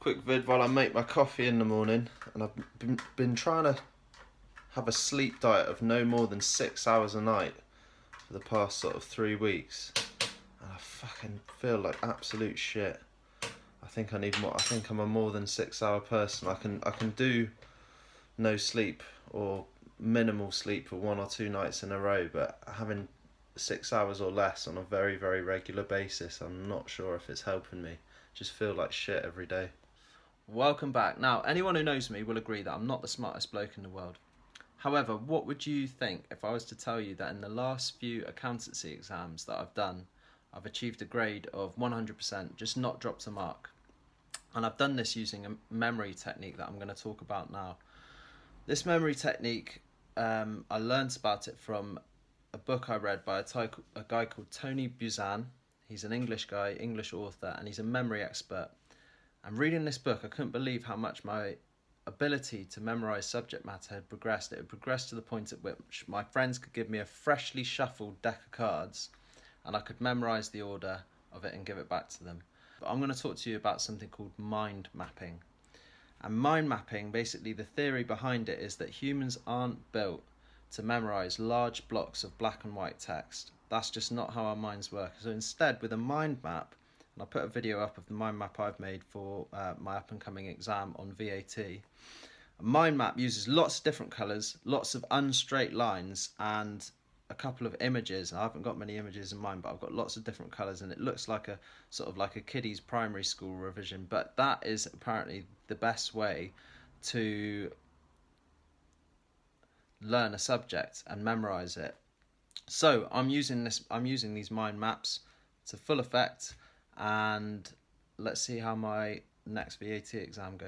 quick vid while I make my coffee in the morning, and I've been, been trying to have a sleep diet of no more than six hours a night for the past sort of three weeks, and I fucking feel like absolute shit. I think I need more. I think I'm a more than six hour person. I can I can do no sleep or minimal sleep for one or two nights in a row, but having six hours or less on a very very regular basis, I'm not sure if it's helping me. Just feel like shit every day. Welcome back. Now, anyone who knows me will agree that I'm not the smartest bloke in the world. However, what would you think if I was to tell you that in the last few accountancy exams that I've done, I've achieved a grade of 100%, just not dropped a mark? And I've done this using a memory technique that I'm going to talk about now. This memory technique, um, I learned about it from a book I read by a, a guy called Tony Buzan. He's an English guy, English author, and he's a memory expert. And reading this book, I couldn't believe how much my ability to memorize subject matter had progressed. It had progressed to the point at which my friends could give me a freshly shuffled deck of cards and I could memorize the order of it and give it back to them. But I'm going to talk to you about something called mind mapping. And mind mapping, basically, the theory behind it is that humans aren't built to memorize large blocks of black and white text. That's just not how our minds work. So instead, with a mind map, and I'll put a video up of the mind map I've made for uh, my up and coming exam on VAT. A mind map uses lots of different colours, lots of unstraight lines, and a couple of images. I haven't got many images in mind, but I've got lots of different colours, and it looks like a sort of like a kiddie's primary school revision. But that is apparently the best way to learn a subject and memorize it. So I'm using this. I'm using these mind maps to full effect and let's see how my next VAT exam goes.